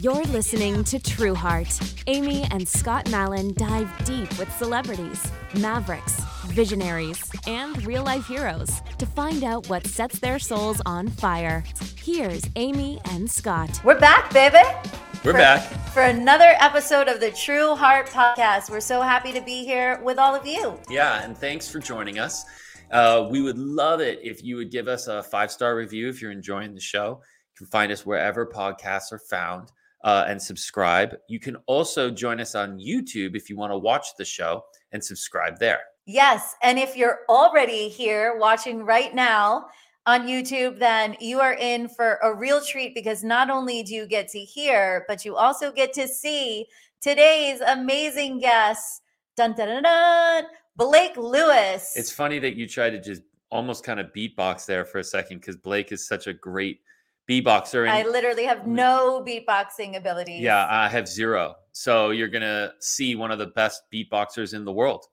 You're listening to True Heart. Amy and Scott Mallon dive deep with celebrities, mavericks, visionaries, and real life heroes to find out what sets their souls on fire. Here's Amy and Scott. We're back, baby. We're for, back for another episode of the True Heart Podcast. We're so happy to be here with all of you. Yeah, and thanks for joining us. Uh, we would love it if you would give us a five star review if you're enjoying the show. You can find us wherever podcasts are found uh, and subscribe. You can also join us on YouTube if you want to watch the show and subscribe there. Yes. And if you're already here watching right now on YouTube, then you are in for a real treat because not only do you get to hear, but you also get to see today's amazing guest. Dun, dun, dun, dun, Blake Lewis. It's funny that you tried to just almost kind of beatbox there for a second because Blake is such a great beatboxer. I literally have no beatboxing ability. Yeah, I have zero. So you're gonna see one of the best beatboxers in the world.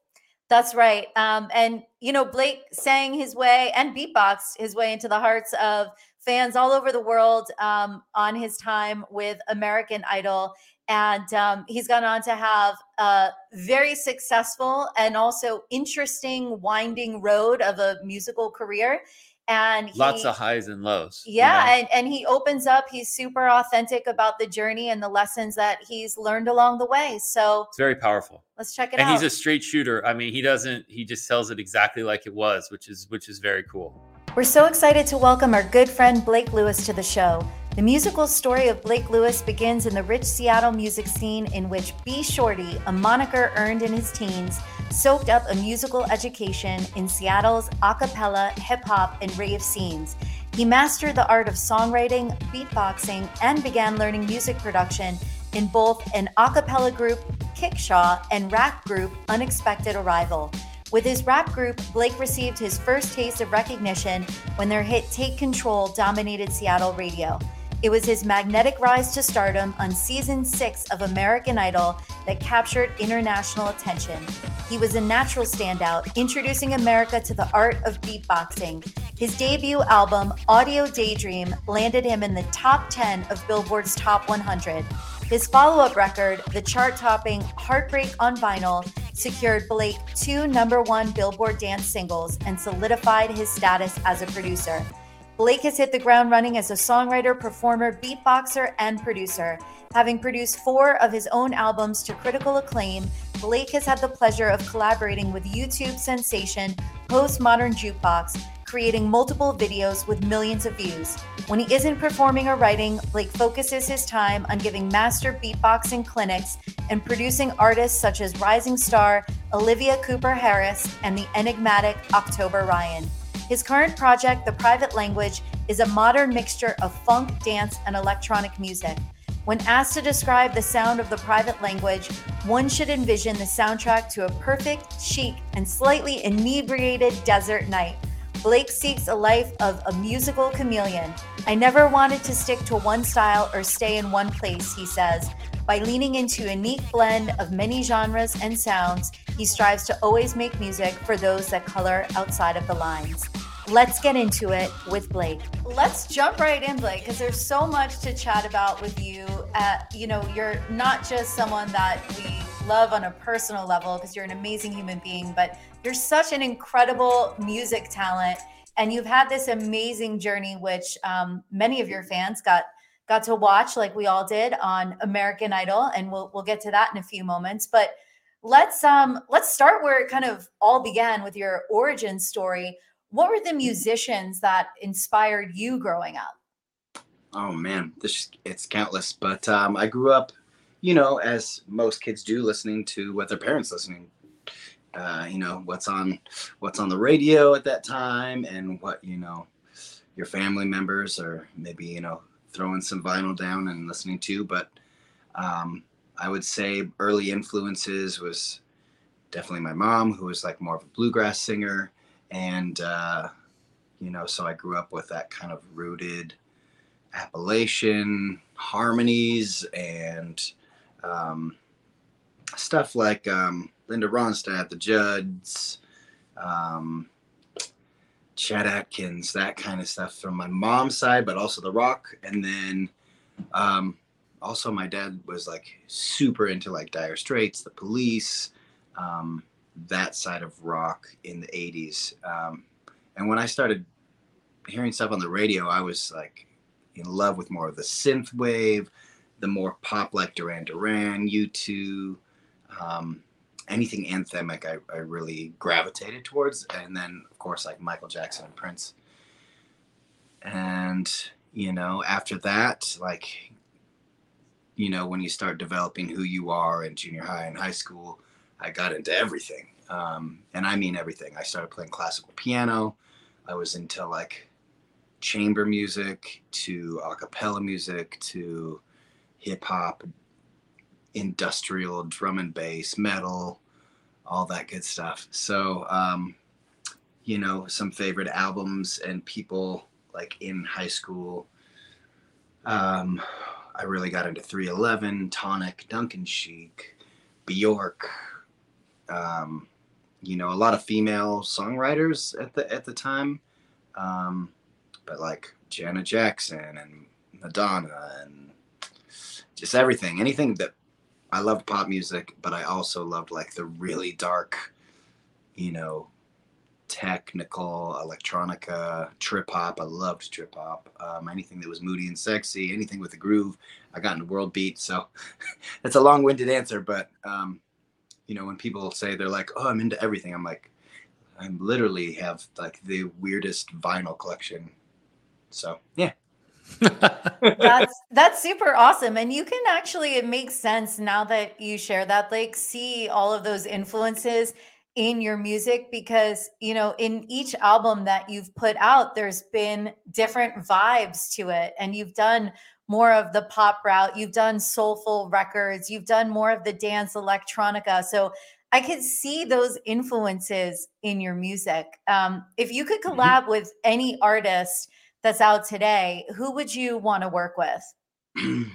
That's right. Um, and you know, Blake sang his way and beatboxed his way into the hearts of fans all over the world um, on his time with American Idol. And um, he's gone on to have a very successful and also interesting winding road of a musical career and he, lots of highs and lows yeah you know? and, and he opens up he's super authentic about the journey and the lessons that he's learned along the way so it's very powerful. let's check it and out. and he's a straight shooter. I mean he doesn't he just tells it exactly like it was which is which is very cool. We're so excited to welcome our good friend blake lewis to the show the musical story of Blake Lewis begins in the rich Seattle music scene in which B Shorty, a moniker earned in his teens, soaked up a musical education in Seattle's a cappella, hip hop, and rave scenes. He mastered the art of songwriting, beatboxing, and began learning music production in both an a cappella group, Kickshaw, and rap group, Unexpected Arrival. With his rap group, Blake received his first taste of recognition when their hit Take Control dominated Seattle radio. It was his magnetic rise to stardom on season six of American Idol that captured international attention. He was a natural standout, introducing America to the art of beatboxing. His debut album, Audio Daydream, landed him in the top 10 of Billboard's Top 100. His follow up record, the chart topping Heartbreak on Vinyl, secured Blake two number one Billboard dance singles and solidified his status as a producer. Blake has hit the ground running as a songwriter, performer, beatboxer, and producer. Having produced four of his own albums to critical acclaim, Blake has had the pleasure of collaborating with YouTube sensation Postmodern Jukebox, creating multiple videos with millions of views. When he isn't performing or writing, Blake focuses his time on giving master beatboxing clinics and producing artists such as rising star Olivia Cooper Harris and the enigmatic October Ryan. His current project, The Private Language, is a modern mixture of funk, dance, and electronic music. When asked to describe the sound of the private language, one should envision the soundtrack to a perfect, chic, and slightly inebriated desert night. Blake seeks a life of a musical chameleon. I never wanted to stick to one style or stay in one place, he says. By leaning into a unique blend of many genres and sounds, he strives to always make music for those that color outside of the lines. Let's get into it with Blake. Let's jump right in, Blake, because there's so much to chat about with you. Uh, you know, you're not just someone that we love on a personal level because you're an amazing human being, but you're such an incredible music talent. And you've had this amazing journey, which um, many of your fans got got to watch, like we all did on American Idol, and we'll we'll get to that in a few moments. But let's um let's start where it kind of all began with your origin story what were the musicians that inspired you growing up? Oh man, this it's countless. But um, I grew up, you know, as most kids do, listening to what their parents listening. Uh, you know what's on what's on the radio at that time, and what you know your family members are maybe you know throwing some vinyl down and listening to. But um, I would say early influences was definitely my mom, who was like more of a bluegrass singer and uh, you know, so I grew up with that kind of rooted Appalachian harmonies and um, stuff like um, Linda Ronstadt, the Judds, um, Chet Atkins, that kind of stuff from my mom's side, but also the rock. And then um, also my dad was like super into like Dire Straits, The Police, um, that side of rock in the 80s. Um, and when I started hearing stuff on the radio, I was like in love with more of the synth wave, the more pop like Duran Duran, U2, um, anything anthemic, I, I really gravitated towards. And then, of course, like Michael Jackson and Prince. And, you know, after that, like, you know, when you start developing who you are in junior high and high school, I got into everything. Um, and I mean everything. I started playing classical piano. I was into like chamber music to a cappella music to hip hop, industrial drum and bass, metal, all that good stuff. So, um, you know, some favorite albums and people like in high school. Um, I really got into 311, Tonic, Duncan Sheik, Bjork. Um, you know, a lot of female songwriters at the at the time, um, but like Janet Jackson and Madonna and just everything, anything that I loved pop music, but I also loved like the really dark, you know, technical, electronica, trip hop. I loved trip hop. Um, anything that was moody and sexy, anything with a groove. I got into world beat. So it's a long winded answer, but, um, you know, when people say they're like, oh, I'm into everything, I'm like, I literally have like the weirdest vinyl collection. So yeah. that's that's super awesome and you can actually it makes sense now that you share that like see all of those influences in your music because you know in each album that you've put out there's been different vibes to it and you've done more of the pop route you've done soulful records you've done more of the dance electronica so i could see those influences in your music um, if you could mm-hmm. collab mm-hmm. with any artist that's out today who would you want to work with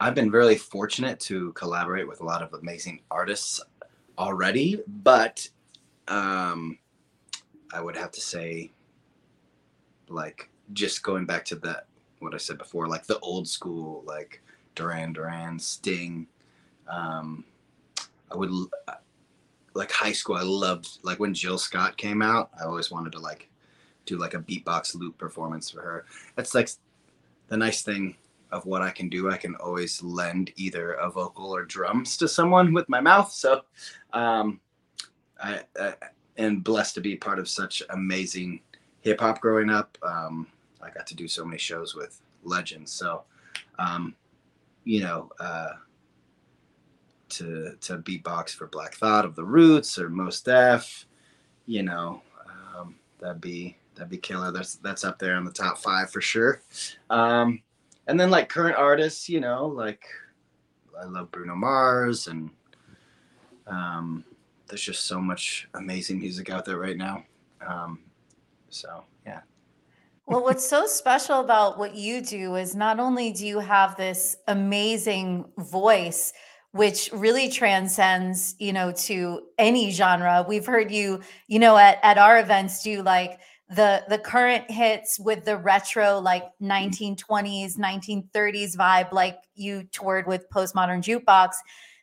i've been really fortunate to collaborate with a lot of amazing artists already but um, I would have to say, like, just going back to that, what I said before, like the old school, like Duran Duran, Sting. Um, I would, like, high school, I loved, like, when Jill Scott came out, I always wanted to, like, do, like, a beatbox loop performance for her. That's, like, the nice thing of what I can do. I can always lend either a vocal or drums to someone with my mouth. So, um, I, I am blessed to be part of such amazing hip hop growing up. Um, I got to do so many shows with legends. So, um, you know, uh, to to beatbox for Black Thought of the Roots or Mos Def, you know, um, that'd be that'd be killer. That's that's up there in the top five for sure. Um, and then like current artists, you know, like I love Bruno Mars and um, there's just so much amazing music out there right now. Um, so yeah. Well, what's so special about what you do is not only do you have this amazing voice, which really transcends, you know, to any genre. We've heard you, you know, at, at our events do like the the current hits with the retro like mm-hmm. 1920s, 1930s vibe, like you toured with Postmodern Jukebox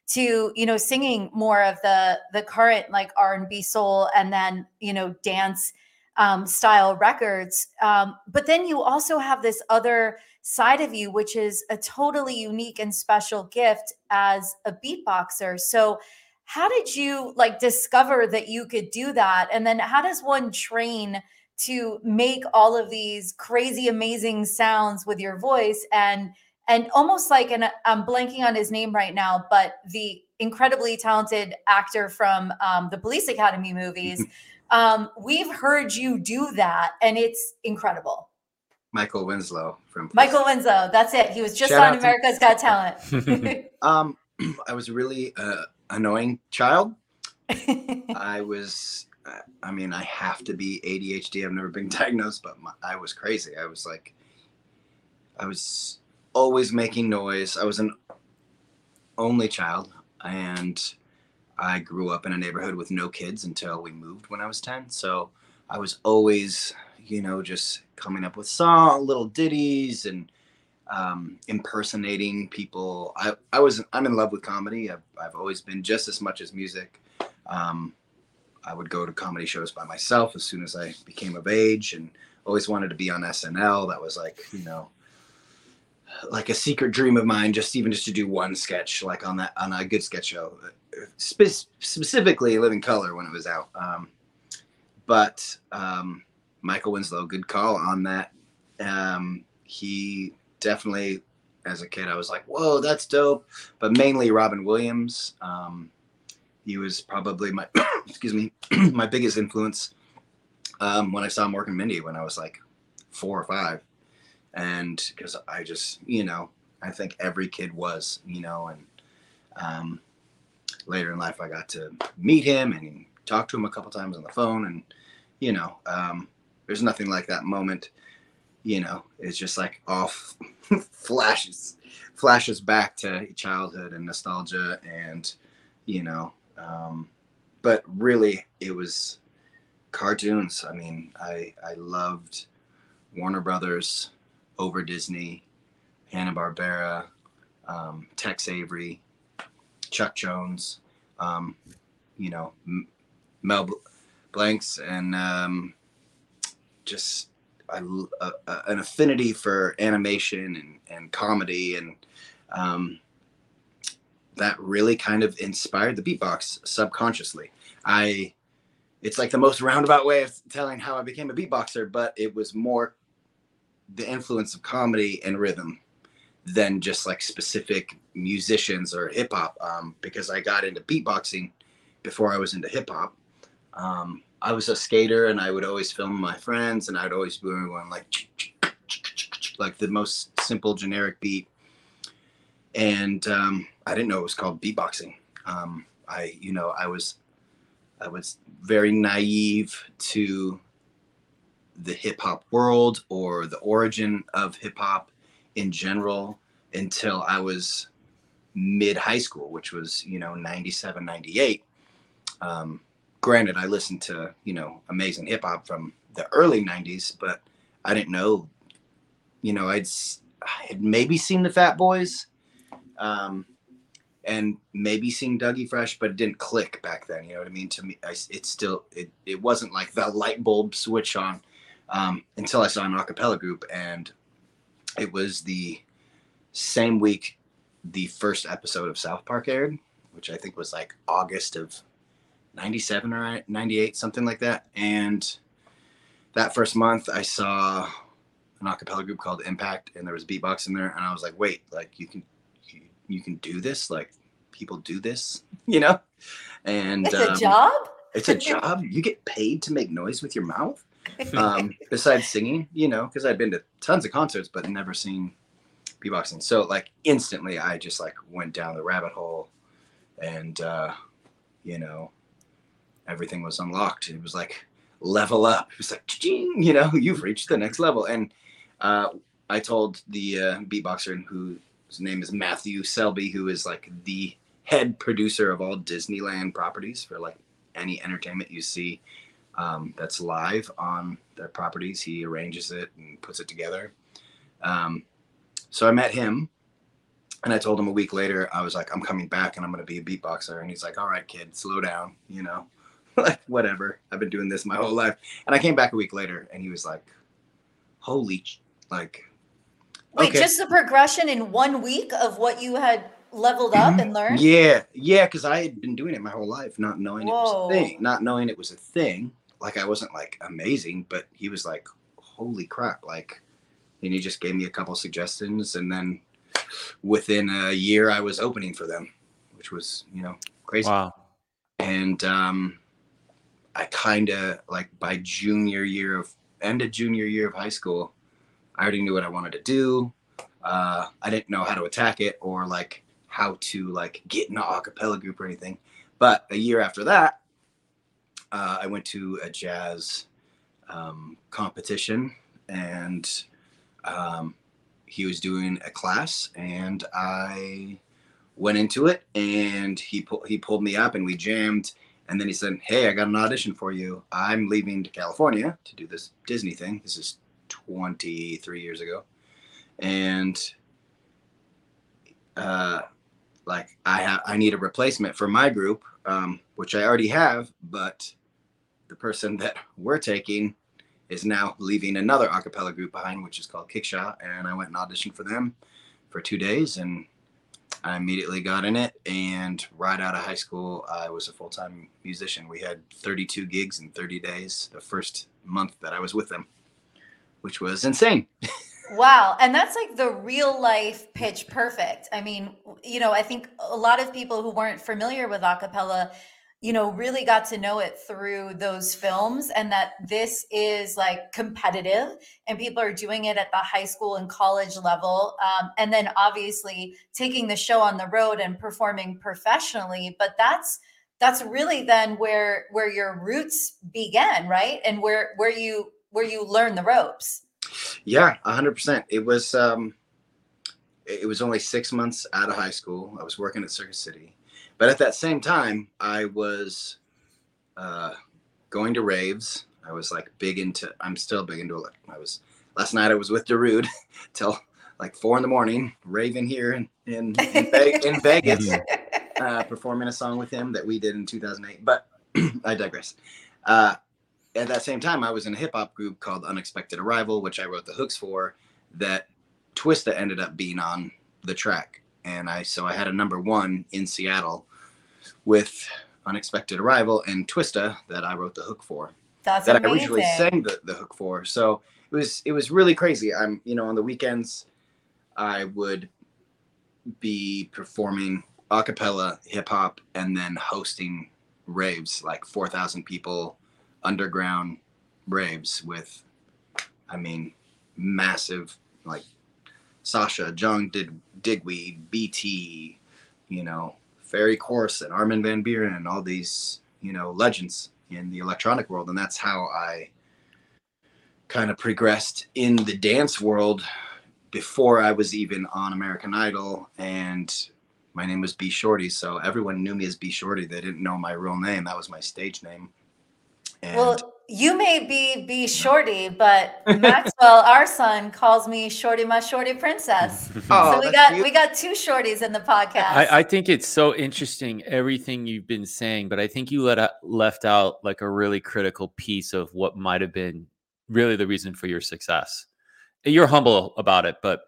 to you know singing more of the the current like r&b soul and then you know dance um, style records um, but then you also have this other side of you which is a totally unique and special gift as a beatboxer. So how did you like discover that you could do that? And then how does one train to make all of these crazy amazing sounds with your voice? And and almost like and i'm blanking on his name right now but the incredibly talented actor from um, the police academy movies um, we've heard you do that and it's incredible. Michael winslow from michael winslow that's it. He was just Shout on america's to- got talent. Um, i was really uh, annoying child. I was i mean i have to be adhd i've never been diagnosed but my, i was crazy. I was like i was always making noise. I was an only child, and I grew up in a neighborhood with no kids until we moved when I was 10. So I was always, you know, just coming up with song, little ditties, and um, impersonating people. I, I was I'm in love with comedy. I've, I've always been just as much as music. Um, I would go to comedy shows by myself as soon as I became of age, and always wanted to be on SNL. That was like you know like a secret dream of mine just even just to do one sketch like on that on a good sketch show Spe- specifically living color when it was out. Um, but um, michael winslow good call on that. Um, he definitely as a kid i was like whoa that's dope. But mainly robin williams. Um, he was probably my excuse me my biggest influence um, when i saw mork and mindy when i was like four or five. And because I just, you know, I think every kid was, you know, and um, later in life I got to meet him and talk to him a couple times on the phone, and you know, um, there's nothing like that moment. You know, it's just like off flashes, flashes back to childhood and nostalgia, and you know, um, but really it was cartoons. I mean, I I loved Warner Brothers over Disney, Hanna Barbera, um, Tex Avery, Chuck Jones, um, you know, Mel Blanks, and um, just an affinity for animation and, and comedy, and um, that really kind of inspired the beatbox subconsciously. I it's like the most roundabout way of telling how I became a beatboxer, but it was more the influence of comedy and rhythm than just like specific musicians or hip hop. Um, because I got into beatboxing before I was into hip hop. Um, I was a skater and I would always film my friends and I'd always be going like like the most simple generic beat. And um, I didn't know it was called beatboxing. Um, I, you know, I was, I was very naive to the hip hop world or the origin of hip hop in general until I was mid high school, which was, you know, 97, 98. Um, granted, I listened to, you know, amazing hip hop from the early 90s, but I didn't know, you know, I'd, I had maybe seen the Fat Boys um, and maybe seen Dougie Fresh, but it didn't click back then. You know what I mean? To me, it still, it, it wasn't like the light bulb switch on um, until I saw an acapella group, and it was the same week the first episode of South Park aired, which I think was like August of 97 or 98, something like that. And that first month, I saw an acapella group called Impact, and there was beatbox in there, and I was like, wait, like you can you, you can do this, like people do this, you know? And it's um, a job. It's a job. You get paid to make noise with your mouth um, besides singing, you know, because I'd been to tons of concerts but never seen beatboxing. So like instantly, I just like went down the rabbit hole, and uh, you know, everything was unlocked. It was like level up. It was like, you know, you've reached the next level. And uh, I told the uh, beatboxer whose name is Matthew Selby, who is like the head producer of all Disneyland properties for like any entertainment you see um, that's live on their properties. He arranges it and puts it together. Um, so I met him and I told him a week later, I was like, I'm coming back and I'm going to be a beatboxer. And he's like, all right, kid, slow down, you know, like whatever. I've been doing this my whole life. And I came back a week later and he was like, holy, like, Wait, okay. just the progression in one week of what you had leveled up and learned? Yeah, yeah, because I had been doing it my whole life, not knowing Whoa. it was a thing, not knowing it was a thing like I wasn't like amazing, but he was like, holy crap, like, and he just gave me a couple suggestions, and then within a year I was opening for them, which was you know crazy. Wow. And um, I kind of like by junior year of end of junior year of high school, I already knew what I wanted to do. Uh, I didn't know how to attack it or like how to like get in an acapella group or anything. But a year after that, uh, I went to a jazz um, competition and um, he was doing a class and I went into it and he pu- he pulled me up and we jammed and then he said, "Hey, I got an audition for you. I'm leaving to California to do this Disney thing. This is 23 years ago." and uh, like I have I need a replacement for my group, um, which I already have, but the person that we're taking is now leaving another acapella group behind, which is called Kickshaw, and I went and auditioned for them for two days, and I immediately got in it. And right out of high school, I was a full time musician. We had 32 gigs in 30 days the first month that I was with them, which was insane. Wow. And that's like the real life pitch perfect. I mean, you know, I think a lot of people who weren't familiar with acapella, you know, really got to know it through those films and that this is like competitive and people are doing it at the high school and college level. Um, and then obviously taking the show on the road and performing professionally. But that's, that's really then where where your roots began right and where where you where you learn the ropes yeah, hundred percent. It was um, it was only six months out of high school. I was working at Circuit City, but at that same time, I was uh, going to raves. I was like big into. I'm still big into it. I was last night. I was with Darude till like four in the morning, raving here in in, in, in Vegas, uh, performing a song with him that we did in 2008. But I digress. Uh, at that same time, I was in a hip hop group called Unexpected Arrival, which I wrote the hooks for. That Twista ended up being on the track, and I so I had a number one in Seattle with Unexpected Arrival and Twista that I wrote the hook for. That's that amazing. I originally sang the, the hook for. So it was it was really crazy. I'm you know on the weekends I would be performing a cappella hip hop and then hosting raves like 4,000 people underground raves with, I mean, massive like Sasha, Jung did Digweed, BT, you know, Ferry Corsten, Armin van Buuren, and all these, you know, legends in the electronic world. And that's how I kind of progressed in the dance world before I was even on American Idol. And my name was B Shorty. So everyone knew me as B Shorty. They didn't know my real name. That was my stage name. And well, you may be be shorty, but Maxwell, our son, calls me Shorty, my Shorty princess. oh, so we got cute. we got two shorties in the podcast. I, I, think it's so interesting everything you've been saying, but I think you let uh, left out like a really critical piece of what might have been really the reason for your success. You're humble about it, but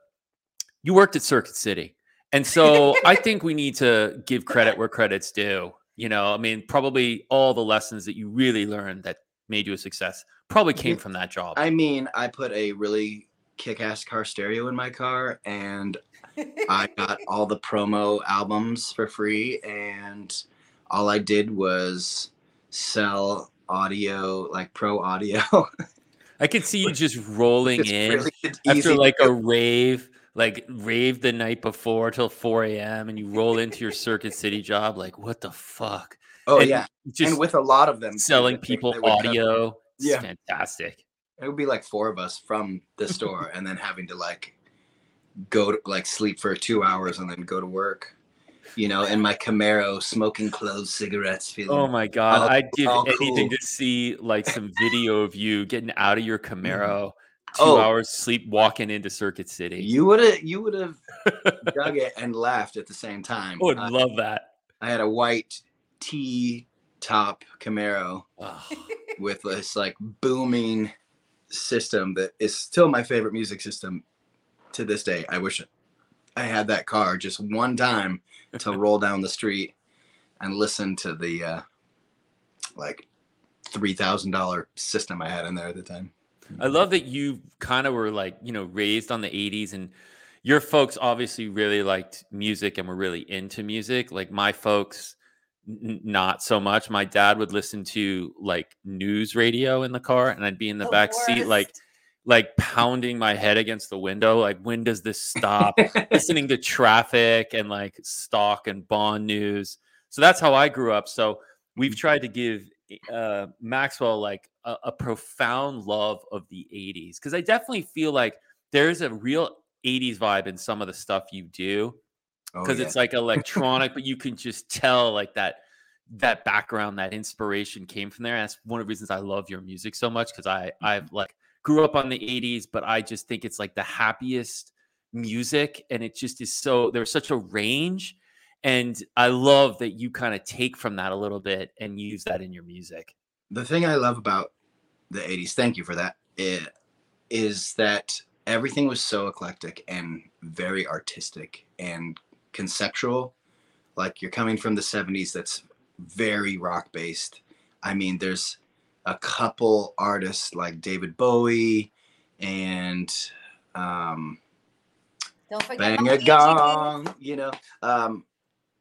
you worked at Circuit City. And so I think we need to give credit where credit's due. You know, I mean, probably all the lessons that you really learned that made you a success probably came from that job. I mean, I put a really kick-ass car stereo in my car and I got all the promo albums for free and all I did was sell audio like pro audio. I could see you just rolling it's in really after like a rave like rave the night before till 4 a.m. and you roll into your Circuit City job, like what the fuck? Oh and yeah, just and with a lot of them selling people audio. yeah, fantastic. It would be like four of us from the store, and then having to like go to like sleep for two hours and then go to work. You know, in my Camaro, smoking closed cigarettes. Feeling oh my god, all, I'd give anything cool. to see like some video of you getting out of your mm-hmm. Camaro two oh, hours sleep walking into Circuit City. You would have you would have dug it and laughed at the same time. I would uh, love that. I had a white T top Camaro oh. with this like booming system that is still my favorite music system to this day. I wish I had that car just one time to roll down the street and listen to the uh, like three thousand dollar system I had in there at the time. I love that you kind of were like, you know, raised on the 80s and your folks obviously really liked music and were really into music. Like my folks, n- not so much. My dad would listen to like news radio in the car and I'd be in the, the back worst. seat, like, like pounding my head against the window. Like, when does this stop? Listening to traffic and like stock and bond news. So that's how I grew up. So we've mm. tried to give uh, Maxwell like a, a profound love of the 80s because I definitely feel like there's a real 80s vibe in some of the stuff you do because oh, yeah. it's like electronic, but you can just tell like that that background, that inspiration came from there. And that's one of the reasons I love your music so much because I mm-hmm. I've like grew up on the 80s, but I just think it's like the happiest music and it just is so there's such a range and I love that you kind of take from that a little bit and use that in your music. The thing I love about the 80s, thank you for that, eh, is that everything was so eclectic and very artistic and conceptual. Like you're coming from the 70s that's very rock based. I mean, there's a couple artists like David Bowie and um, Don't forget Bang a Gong, you know, um,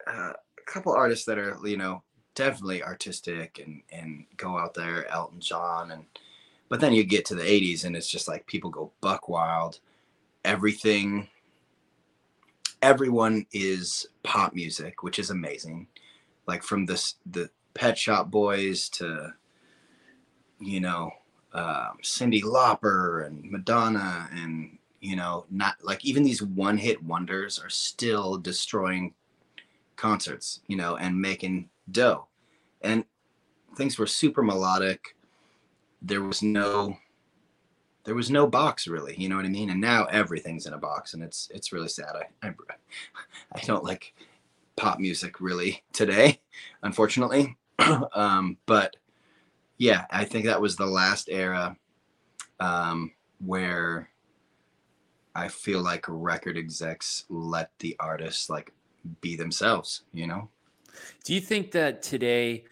uh, a couple artists that are, you know, definitely artistic and, and go out there, Elton John. And, but then you get to the 80s and it's just like people go buck wild. Everything, everyone is pop music, which is amazing. Like from this, the Pet Shop Boys to, you know, um, Cyndi Lauper and Madonna and you know not like even these one hit wonders are still destroying concerts you know and making dough and things were super melodic there was no there was no box really you know what i mean and now everything's in a box and it's it's really sad i i, I don't like pop music really today unfortunately um but yeah i think that was the last era um where i feel like record execs let the artists like be themselves you know Do you think that today?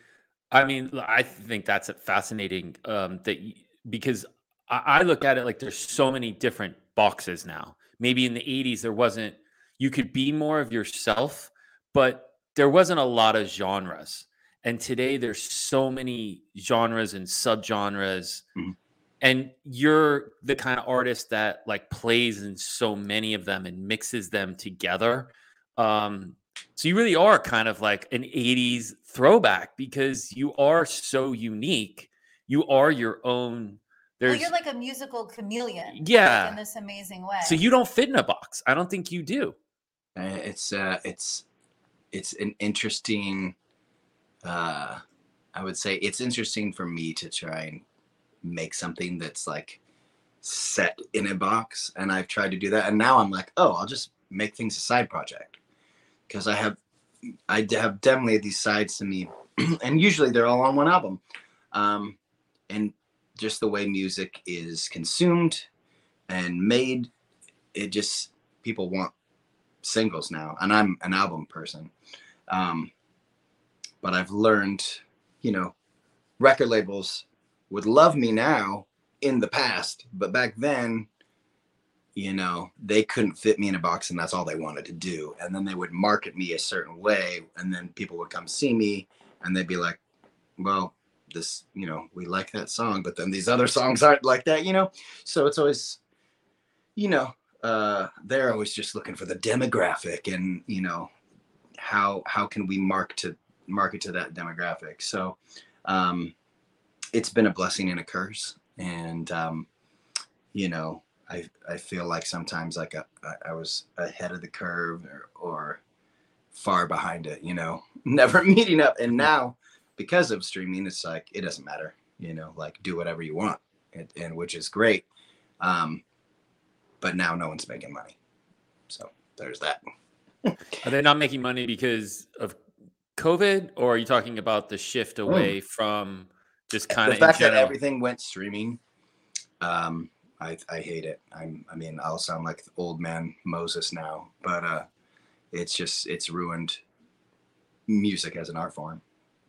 I mean, i think that's fascinating. Um, that because I, look at it like there's so many different boxes now. Maybe in the '80s there wasn't. You could be more of yourself, but there wasn't a lot of genres. And today there's so many genres and subgenres. Mhm. And you're the kind of artist that like plays in so many of them and mixes them together. Um, so you really are kind of like an 80s throwback because you are so unique. You are your own. Well, you're like a musical chameleon. like, Yeah. in this amazing way. so you don't fit in a box. I don't think you do. Uh, it's uh it's it's an interesting uh i would say it's interesting for me to try and make something that's like set in a box and i've tried to do that and now i'm like oh i'll just make things a side project because i have I have definitely these sides to me and usually they're all on one album um and just the way music is consumed and made it just people want singles now and i'm an album person. Um, but i've learned you know record labels would love me now in the past but back then you know they couldn't fit me in a box and that's all they wanted to do. And then they would market me a certain way and then people would come see me and they'd be like well this you know we like that song but then these other songs aren't like that you know? So it's always you know uh they're always just looking for the demographic and you know how how can we mark to market to that demographic? So um it's been a blessing and a curse. And um you know i i feel like sometimes like a, I, I was ahead of the curve or, or far behind it you know never meeting up. And now because of streaming it's like it doesn't matter you know like do whatever you want and, and which is great um but now no one's making money. So there's that. Are they not making money because of COVID, or are you talking about the shift away from just kind the of in fact that everything went streaming um i i hate it. I'm i mean i'll sound like old man moses now but uh it's just it's ruined music as an art form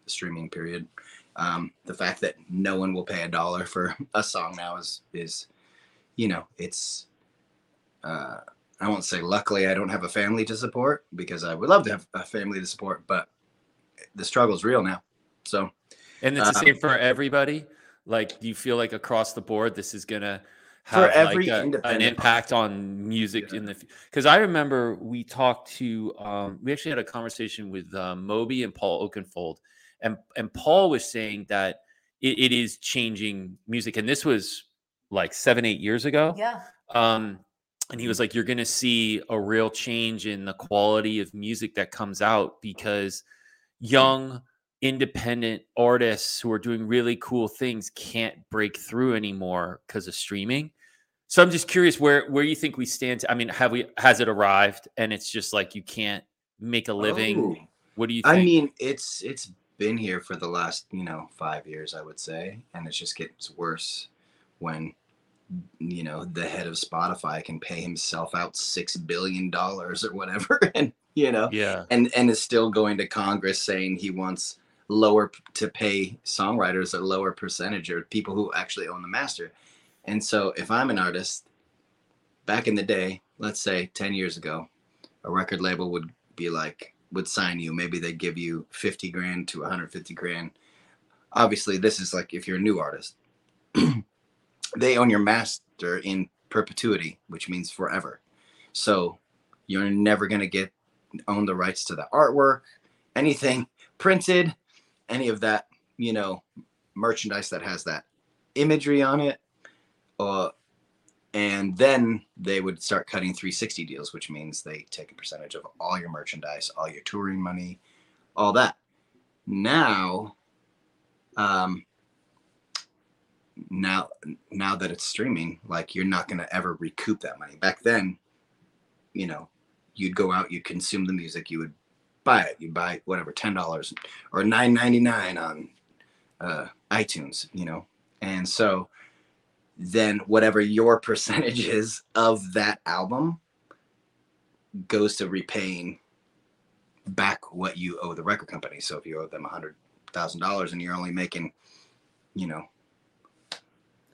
the streaming period um the fact that no one will pay a dollar for a song now is is you know it's uh i won't say luckily i don't have a family to support because i would love to have a family to support but the struggle is real now so And it's the Uh, same for everybody. Like, do you feel like across the board, this is gonna For have every like a- an impact on music Yeah. in the? Because I remember we talked to, um, we actually had a conversation with uh, Moby and Paul Oakenfold, and and Paul was saying that it, it is changing music, and this was like seven, eight years ago. yeah. Um, and he was like, "You're going to see a real change in the quality of music that comes out because young, independent artists who are doing really cool things can't break through anymore because of streaming. So I'm just curious where where you think we stand. I mean, have we has it arrived and it's just like you can't make a living? Oh. What do you think? I mean, it's it's been here for the last you know five years, I would say, and it just gets worse when you know the head of Spotify can pay himself out six billion dollars or whatever, and you know, yeah. and and is still going to Congress saying he wants lower to pay songwriters a lower percentage or people who actually own the master. And so if I'm an artist, back in the day, let's say 10 years ago, a record label would be like would sign you. Maybe they give you 50 grand to 150 grand. Obviously, this is like if you're a new artist. they own your master in perpetuity, which means forever. So you're never gonna get own the rights to the artwork, anything printed, any of that, you know, merchandise that has that imagery on it. And then they would start cutting 360 deals, which means they take a percentage of all your merchandise, all your touring money, all that. Now, um, now, now that it's streaming, like you're not gonna ever recoup that money. Back then, you know, you'd go out, you'd consume the music, you would buy it, you buy whatever, ten dollars or nine ninety nine on uh, iTunes, you know, and so then whatever your percentage is of that album goes to repaying back what you owe the record company. So if you owe them a hundred thousand dollars and you're only making, you know,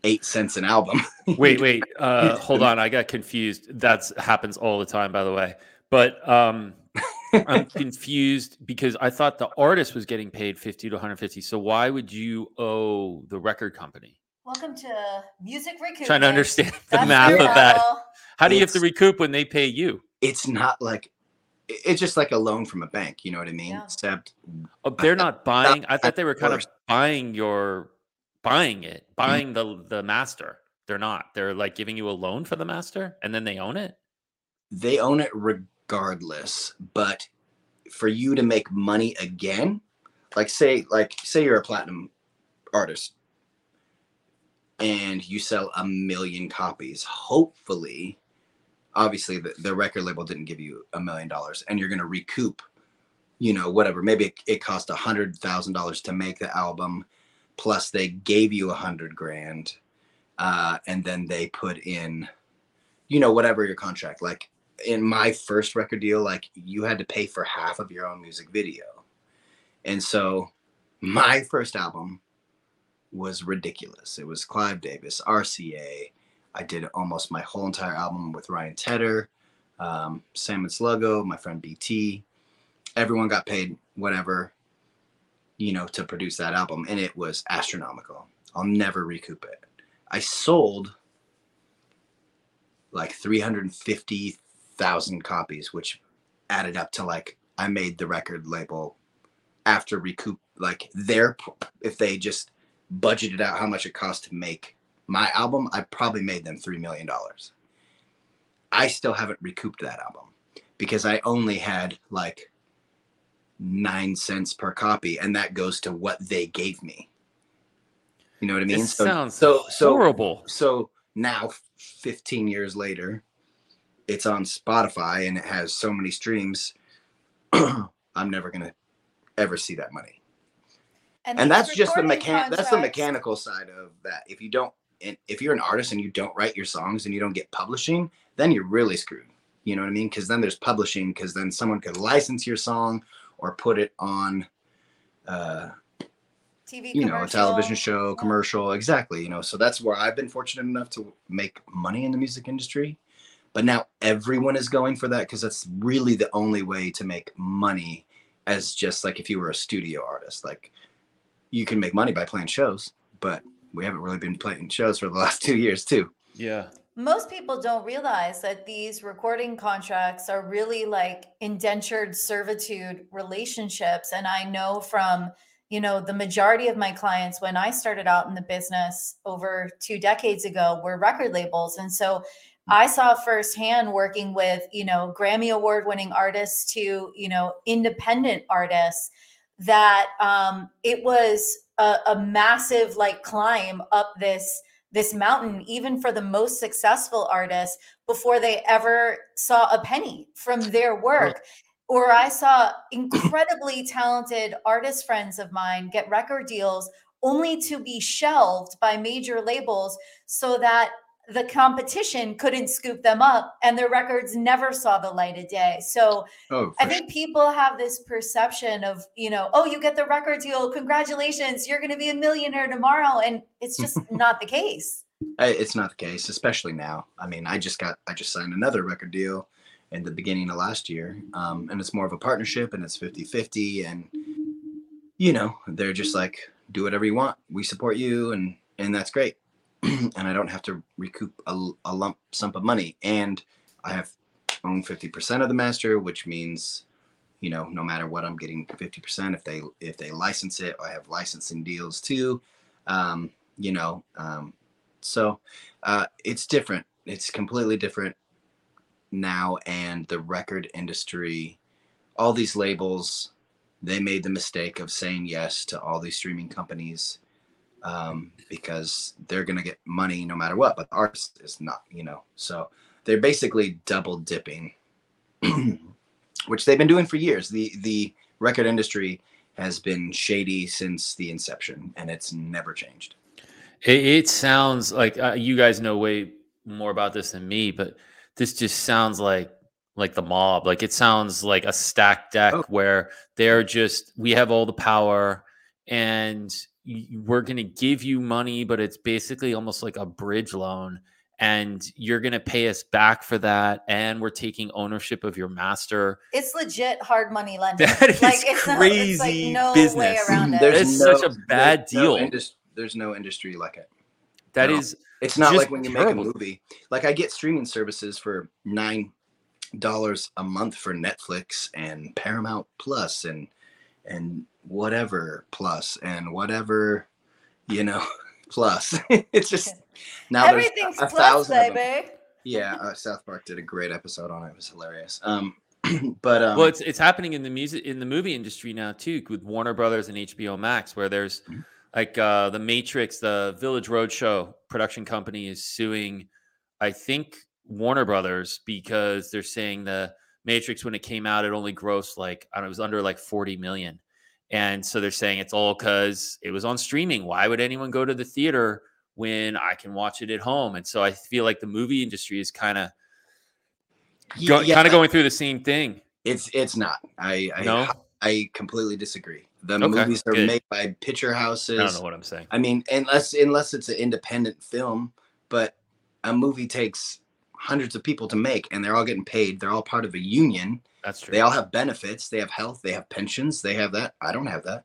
eight cents an album. wait, wait. Uh, hold on. I got confused. That's happens all the time, by the way. But um, I'm confused because I thought the artist was getting paid 50 to 150. So why would you owe the record company? Welcome to Music Recoupment. Trying to understand the That's math your of that. How do you have to recoup when they pay you? it's not like it- it's just like a loan from a bank. You know what I mean? Yeah. Except Oh, they're not buying. I thought they were kind of first. buying your, buying it, mm-hmm. buying the the master. They're not. They're like giving you a loan for the master, and then they own it. they own it regardless but for you to make money again like say like say you're a platinum artist and you sell a million copies hopefully obviously the, the record label didn't give you a million dollars and you're going to recoup you know whatever maybe it, it cost a hundred thousand dollars to make the album plus they gave you a hundred grand uh, and then they put in you know whatever your contract like in my first record deal, like you had to pay for half of your own music video. And so my first album was ridiculous. It was Clive Davis, RCA. I did almost my whole entire album with Ryan Tedder, um, Sam and Sluggo, my friend BT. Everyone got paid whatever, you know, to produce that album. And it was astronomical. I'll never recoup it. I sold like 350,000 copies, which added up to like I made the record label after recoup like their if they just budgeted out how much it cost to make my album, I probably made them three million dollars. I still haven't recouped that album because I only had like nine cents per copy, and that goes to what they gave me. You know what I mean? It sounds so so horrible. so now 15 years later it's on spotify and it has so many streams i'm never gonna ever see that money and these that's just the mechan that's the mechanical side of that if you don't if you're an artist and you don't write your songs and you don't get publishing then you're really screwed you know what i mean because then there's publishing because then someone could license your song or put it on uh TV you know, a television show, commercial, exactly. You know, so that's where I've been fortunate enough to make money in the music industry. But now everyone is going for that because that's really the only way to make money as just like if you were a studio artist. Like you can make money by playing shows, but we haven't really been playing shows for the last two years too. Yeah. Most people don't realize that these recording contracts are really like indentured servitude relationships. And I know from, you know, the majority of my clients when I started out in the business over two decades ago were record labels. And so I saw firsthand working with, you know, Grammy award winning artists to, you know, independent artists that um, it was a, a massive like climb up this this mountain, even for the most successful artists, before they ever saw a penny from their work. Or I saw incredibly talented artist friends of mine get record deals only to be shelved by major labels so that the competition couldn't scoop them up and their records never saw the light of day. So oh, I think sure. people have this perception of, you know, oh, you get the record deal. Congratulations. You're going to be a millionaire tomorrow. And it's just not the case. It's not the case, especially now. I mean, I just got, I just signed another record deal in the beginning of last year. Um, and it's more of a partnership and it's 50 50. And, you know, they're just like, do whatever you want. We support you. And, and that's great and I don't have to recoup a, a lump sum of money. And I have own 50% of the master, which means, you know, no matter what, I'm getting 50%. If they if they license it, I have licensing deals too. Um, you know, um, so uh, it's different. It's completely different now, and the record industry, all these labels, they made the mistake of saying yes to all these streaming companies um, because they're going to get money no matter what, but the artist is not, you know. So they're basically double dipping, which they've been doing for years. The the record industry has been shady since the inception, and it's never changed. It, it sounds like uh, you guys know way more about this than me, but this just sounds like like the mob. Like it sounds like a stacked deck oh. where they're just we have all the power and we're going to give you money, but it's basically almost like a bridge loan. And you're going to pay us back for that. And we're taking ownership of your master. It's legit hard money lending. That is like, it's crazy not, it's like no business. way around it. There's no, such a bad there's deal. No indus- there's no industry like it. That no. is. It's not like when you terrible. make a movie. Like I get streaming services for nine dollars a month for Netflix and Paramount Plus and and whatever plus and whatever you know plus. It's just now everything's a, a plus baby. Yeah uh, south park did a great episode on it. It was hilarious. Um but um, well it's it's happening in the music in the movie industry now too with warner brothers and hbo max where there's mm-hmm. like uh the matrix the village roadshow production company is suing i think warner brothers because they're saying the matrix when it came out it only grossed like I don't know, it was under like 40 million and so they're saying it's all because it was on streaming. Why would anyone go to the theater when I can watch it at home? And so I feel like the movie industry is kind of go, yeah, kind of going through the same thing. It's it's not. I I, no? I completely disagree. The okay, movies are good. made by picture houses. I don't know what I'm saying. I mean, unless unless it's an independent film, but a movie takes hundreds of people to make, and they're all getting paid. They're all part of a union that's true. They all have benefits. They have health. They have pensions. They have that. I don't have that.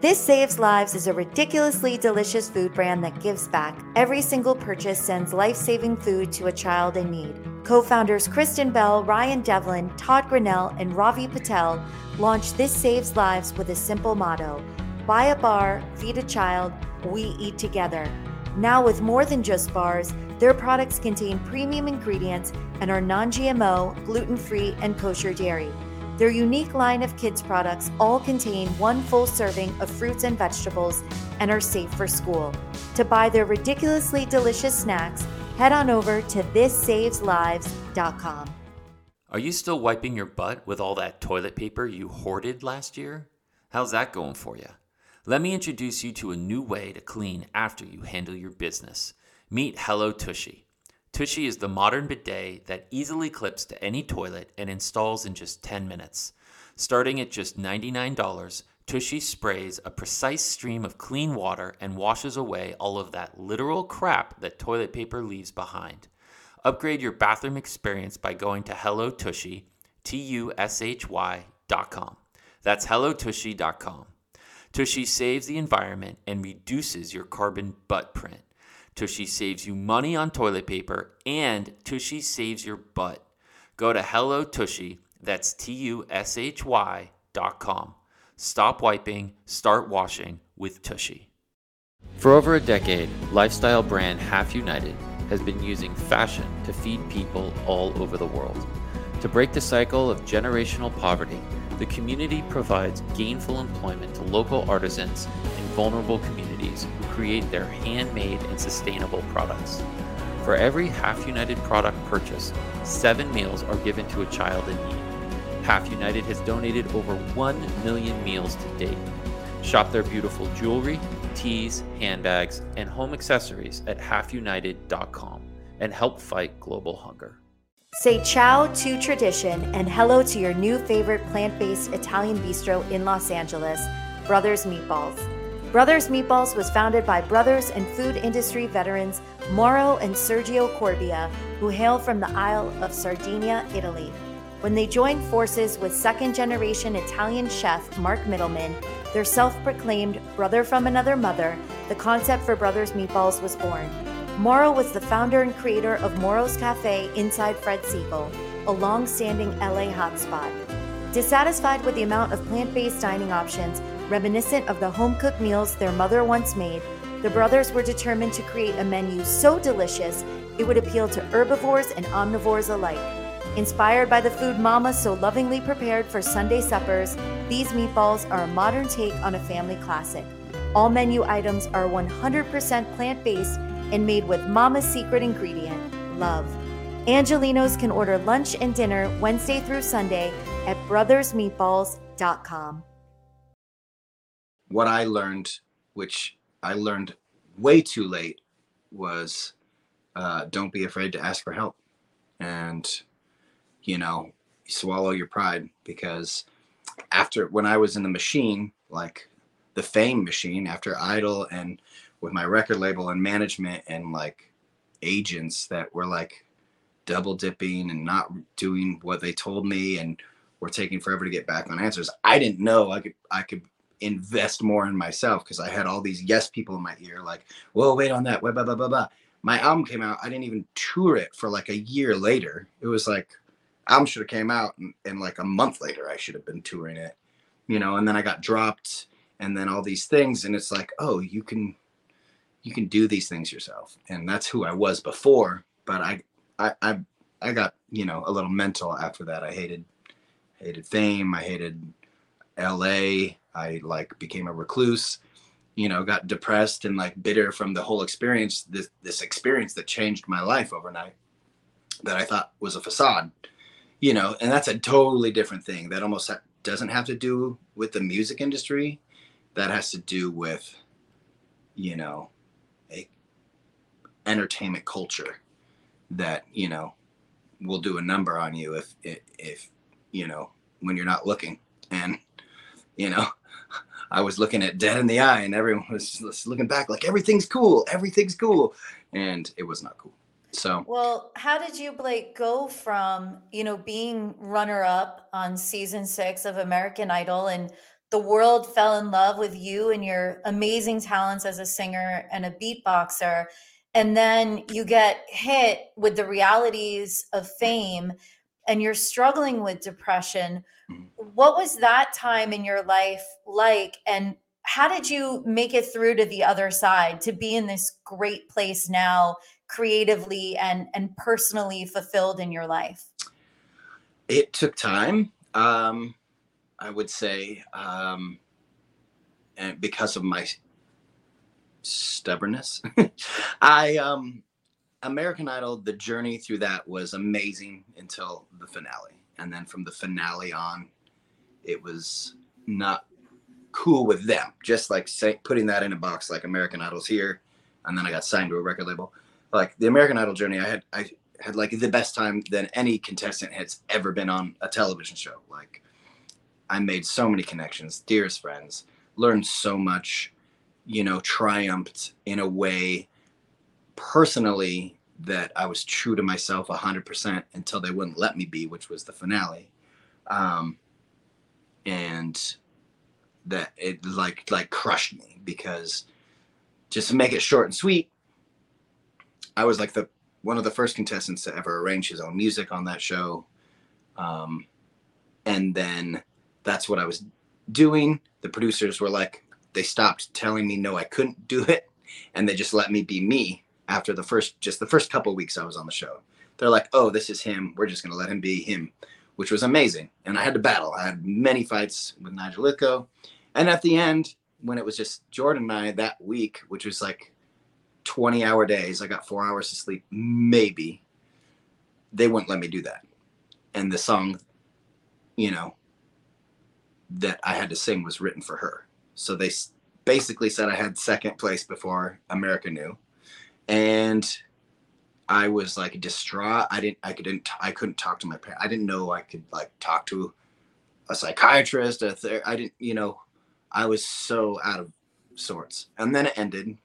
This Saves Lives is a ridiculously delicious food brand that gives back. Every single purchase sends life saving food to a child in need. Co founders Kristen Bell, Ryan Devlin, Todd Grinnell, and Ravi Patel launched This Saves Lives with a simple motto Buy a bar, feed a child, we eat together. Now, with more than just bars, their products contain premium ingredients and are non GMO, gluten free, and kosher dairy. Their unique line of kids' products all contain one full serving of fruits and vegetables and are safe for school. To buy their ridiculously delicious snacks, head on over to thisSavesLives.com. Are you still wiping your butt with all that toilet paper you hoarded last year? How's that going for you? Let me introduce you to a new way to clean after you handle your business. Meet Hello Tushy. Tushy is the modern bidet that easily clips to any toilet and installs in just 10 minutes. Starting at just $99, Tushy sprays a precise stream of clean water and washes away all of that literal crap that toilet paper leaves behind. Upgrade your bathroom experience by going to Hello Tushy, dot com. That's HelloTushy.com. Tushy saves the environment and reduces your carbon butt print. Tushy saves you money on toilet paper, and Tushy saves your butt. Go to Hello Tushy, that's T U S H Y dot com. Stop wiping, start washing with Tushy. For over a decade, lifestyle brand Half United has been using fashion to feed people all over the world. To break the cycle of generational poverty, the community provides gainful employment to local artisans in vulnerable communities who create their handmade and sustainable products. For every Half United product purchased, seven meals are given to a child in need. Half United has donated over 1 million meals to date. Shop their beautiful jewelry, teas, handbags, and home accessories at halfunited.com and help fight global hunger. Say ciao to tradition and hello to your new favorite plant based Italian bistro in Los Angeles, Brothers Meatballs. Brothers Meatballs was founded by brothers and food industry veterans Mauro and Sergio Corbia, who hail from the Isle of Sardinia, Italy. When they joined forces with second generation Italian chef Mark Middleman, their self proclaimed brother from another mother, the concept for Brothers Meatballs was born. Mauro was the founder and creator of Mauro's Cafe inside Fred Segal, a long standing LA hotspot. Dissatisfied with the amount of plant based dining options, reminiscent of the home cooked meals their mother once made, the brothers were determined to create a menu so delicious it would appeal to herbivores and omnivores alike. Inspired by the food Mama so lovingly prepared for Sunday suppers, these meatballs are a modern take on a family classic. All menu items are 100% plant based and made with Mama's secret ingredient, love. Angelinos can order lunch and dinner Wednesday through Sunday at brothersmeatballs.com. What I learned, which I learned way too late, was uh, don't be afraid to ask for help. And, you know, swallow your pride because after when I was in the machine, like the fame machine, after Idol and with my record label and management and like agents that were like double dipping and not doing what they told me and were taking forever to get back on answers. I didn't know I could I could invest more in myself because I had all these yes people in my ear like, "Well, wait on that." Blah, blah blah blah blah. My album came out. I didn't even tour it for like a year later. It was like album should have came out and, and like a month later I should have been touring it. You know, and then I got dropped and then all these things and it's like, "Oh, you can you can do these things yourself. And that's who i was before but i i i, I got you know a little mental after that. I hated hated fame. I hated la i like became a recluse you know got depressed and like bitter from the whole experience this this experience that changed my life overnight that i thought was a facade you know and that's a totally different thing. That almost doesn't have to do with the music industry. That has to do with you know entertainment culture that you know will do a number on you if if you know when you're not looking. And you know i was looking at dead in the eye and everyone was just looking back like everything's cool. Everything's cool. And it was not cool. So well how did you blake go from you know being runner up on season six of american idol and the world fell in love with you and your amazing talents as a singer and a beatboxer. And then you get hit with the realities of fame and you're struggling with depression. Mm-hmm. what was that time in your life like? And how did you make it through to the other side to be in this great place now creatively and and personally fulfilled in your life? It took time. Um i would say um and because of my stubbornness. I um American Idol, the journey through that was amazing until the finale. And then from the finale on, it was not cool with them. Just like say, putting that in a box like American Idol's here. And then I got signed to a record label. Like the American Idol journey, I had I had like the best time than any contestant has ever been on a television show. Like I made so many connections, dearest friends, learned so much you know, triumphed in a way personally that I was true to myself 100% until they wouldn't let me be, which was the finale. Um, and that it like like crushed me because just to make it short and sweet, I was like the one of the first contestants to ever arrange his own music on that show. Um, and then that's what I was doing. The producers were like, they stopped telling me no, I couldn't do it, and they just let me be me after the first just the first couple weeks I was on the show. They're like, "Oh, this is him. We're just gonna let him be him," which was amazing. And I had to battle. I had many fights with Nigel Lythgoe, and at the end, when it was just Jordan and I that week, which was like 20 hour days, I got four hours to sleep, maybe. They wouldn't let me do that. And the song, you know, that I had to sing was written for her. So they basically said I had second place before America knew. And I was like distraught. I didn't, I couldn't, I couldn't talk to my parents. I didn't know I could like talk to a psychiatrist. A ther- I didn't, you know, I was so out of sorts. And then it ended.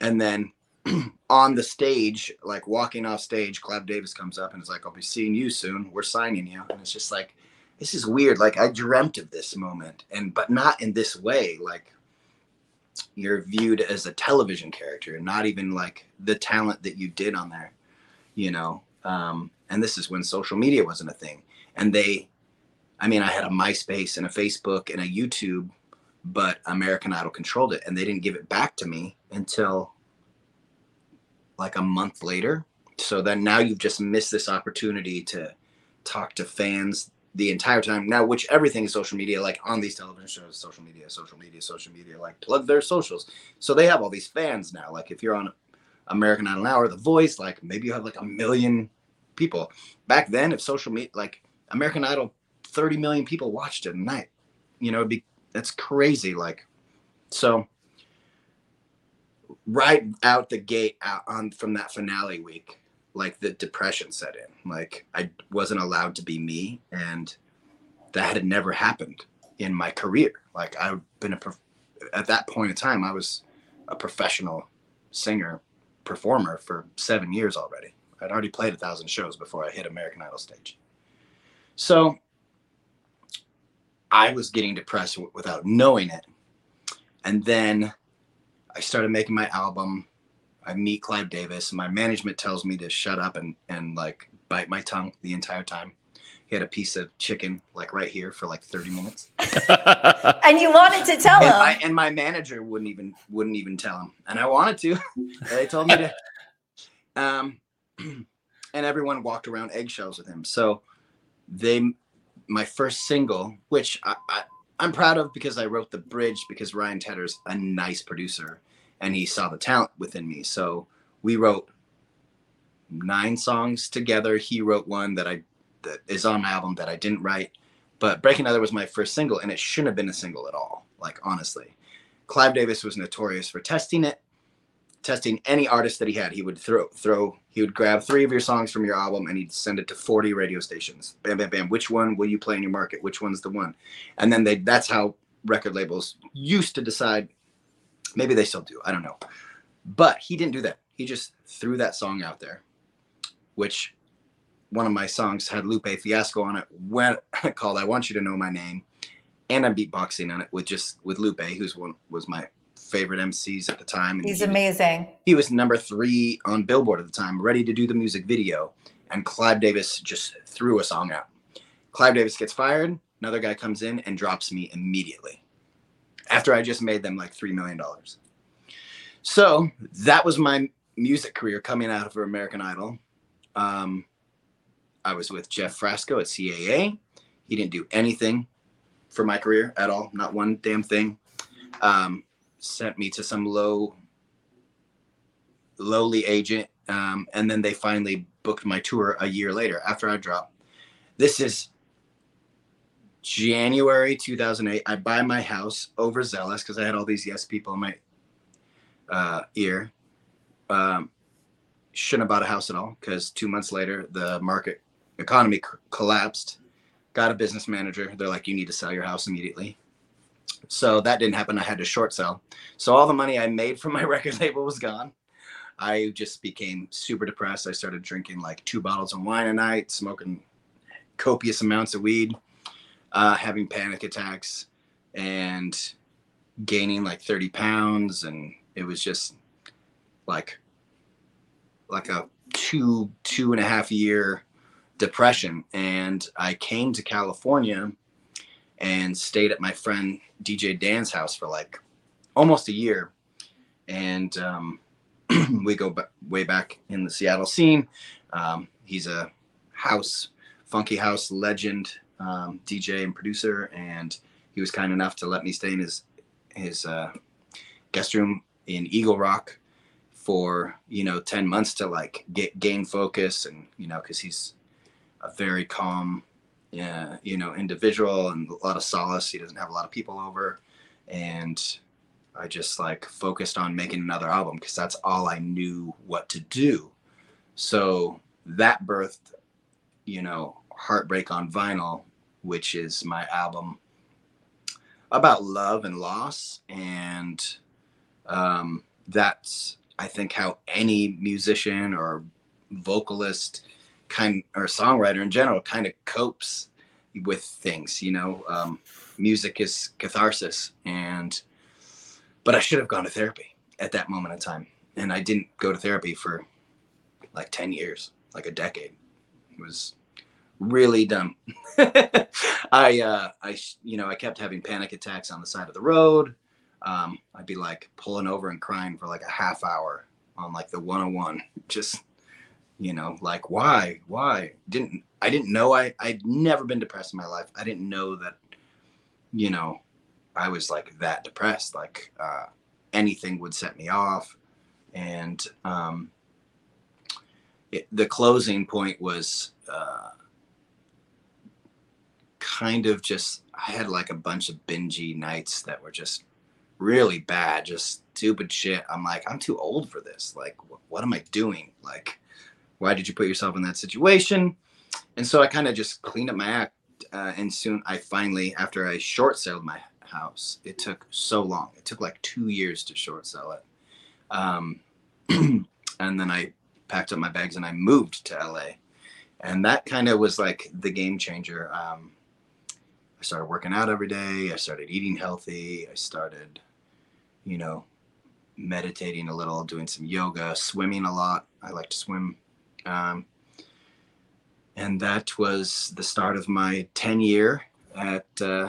And then on the stage, like walking off stage, Clive Davis comes up and is like, I'll be seeing you soon. We're signing you. And it's just like, this is weird. Like I dreamt of this moment and, but not in this way. Like you're viewed as a television character and not even like the talent that you did on there, you know? Um, and this is when social media wasn't a thing. And they, I mean, I had a MySpace and a Facebook and a YouTube, but American Idol controlled it and they didn't give it back to me until like a month later. So then now you've just missed this opportunity to talk to fans the entire time. Now which everything is social media like on these television shows social media social media social media like plug their socials. So they have all these fans now. Like if you're on american idol now or the voice like maybe you have like a million people. Back then if social media like american idol 30 million people watched it a night. You know it'd be that's crazy like so right out the gate out on from that finale week like the depression set in. Like I wasn't allowed to be me, and that had never happened in my career. Like I've been a at that point in time, I was a professional singer performer for seven years already. I'd already played a thousand shows before I hit American Idol stage. So I was getting depressed w- without knowing it. And then I started making my album I meet Clive Davis. And my management tells me to shut up and and like bite my tongue the entire time. He had a piece of chicken like right here for like 30 minutes. and you wanted to tell and, him. I, and my manager wouldn't even wouldn't even tell him. And I wanted to. they told me to. Um, and everyone walked around eggshells with him. So they, my first single, which I, I I'm proud of because I wrote the bridge because Ryan Tedder's a nice producer and he saw the talent within me. So we wrote nine songs together. He wrote one that I that is on my album that I didn't write. But Break Anotha was my first single, and it shouldn't have been a single at all. Like honestly, Clive Davis was notorious for testing it, testing any artist that he had. He would throw throw he would grab three of your songs from your album and he'd send it to 40 radio stations. Bam, bam, bam. Which one will you play in your market? Which one's the one? And then they that's how record labels used to decide Maybe they still do. I don't know. But he didn't do that. He just threw that song out there, which one of my songs had Lupe Fiasco on it when called I Want You to Know My Name. And I'm beatboxing on it with just with Lupe, who's one was my favorite MCs at the time. And He's he, amazing. He was number three on Billboard at the time, ready to do the music video. And Clive Davis just threw a song out. Clive Davis gets fired. Another guy comes in and drops me immediately after I just made them like $3 million. So that was my music career coming out of American Idol. Um, I was with Jeff Frasco at CAA. He didn't do anything for my career at all, not one damn thing. Um, sent me to some low, lowly agent. Um, and then they finally booked my tour a year later after I dropped. This is January 2008, I buy my house overzealous because I had all these yes people in my uh, ear. Um, shouldn't have bought a house at all because two months later, the market economy c- collapsed. Got a business manager. They're like, you need to sell your house immediately. So that didn't happen. I had to short sell. So all the money I made from my record label was gone. I just became super depressed. I started drinking like two bottles of wine a night, smoking copious amounts of weed uh, having panic attacks and gaining like 30 pounds and it was just like like a two two and a half year depression. And i came to california and stayed at my friend dj dan's house for like almost a year. And um, we go b- way back in the seattle scene. Um, he's a house funky house legend um, DJ and producer, and he was kind enough to let me stay in his his uh, guest room in Eagle Rock for you know 10 months to like get gain focus and you know because he's a very calm yeah you know individual and a lot of solace. He doesn't have a lot of people over. And i just like focused on making another album because that's all i knew what to do. So that birthed you know heartbreak on vinyl which is my album about love and loss. And um, that's I think how any musician or vocalist kind or songwriter in general kind of copes with things you know? Um, music is catharsis and but i should have gone to therapy at that moment in time. And i didn't go to therapy for like 10 years like a decade. It was really dumb i uh i you know i kept having panic attacks on the side of the road um, I'd be like pulling over and crying for like a half hour on like the 101. Just, you know, like why, why didn't, I didn't know I, I'd never been depressed in my life. I didn't know that, you know, I was like that depressed, like, uh, anything would set me off. And, um, it, the closing point was, uh, kind of just I had like a bunch of bingy nights that were just really bad, just stupid shit. I'm like, I'm too old for this. Like, wh- what am I doing? Like, why did you put yourself in that situation? And so I kind of just cleaned up my act. Uh, and soon I finally, after I short sold my house, it took so long. It took like two years to short sell it. Um, and then I packed up my bags and I moved to LA. And that kind of was like the game changer. Um, I started working out every day. I started eating healthy. I started you know, meditating a little, doing some yoga, swimming a lot. I like to swim. Um, and that was the start of my 10 year at uh,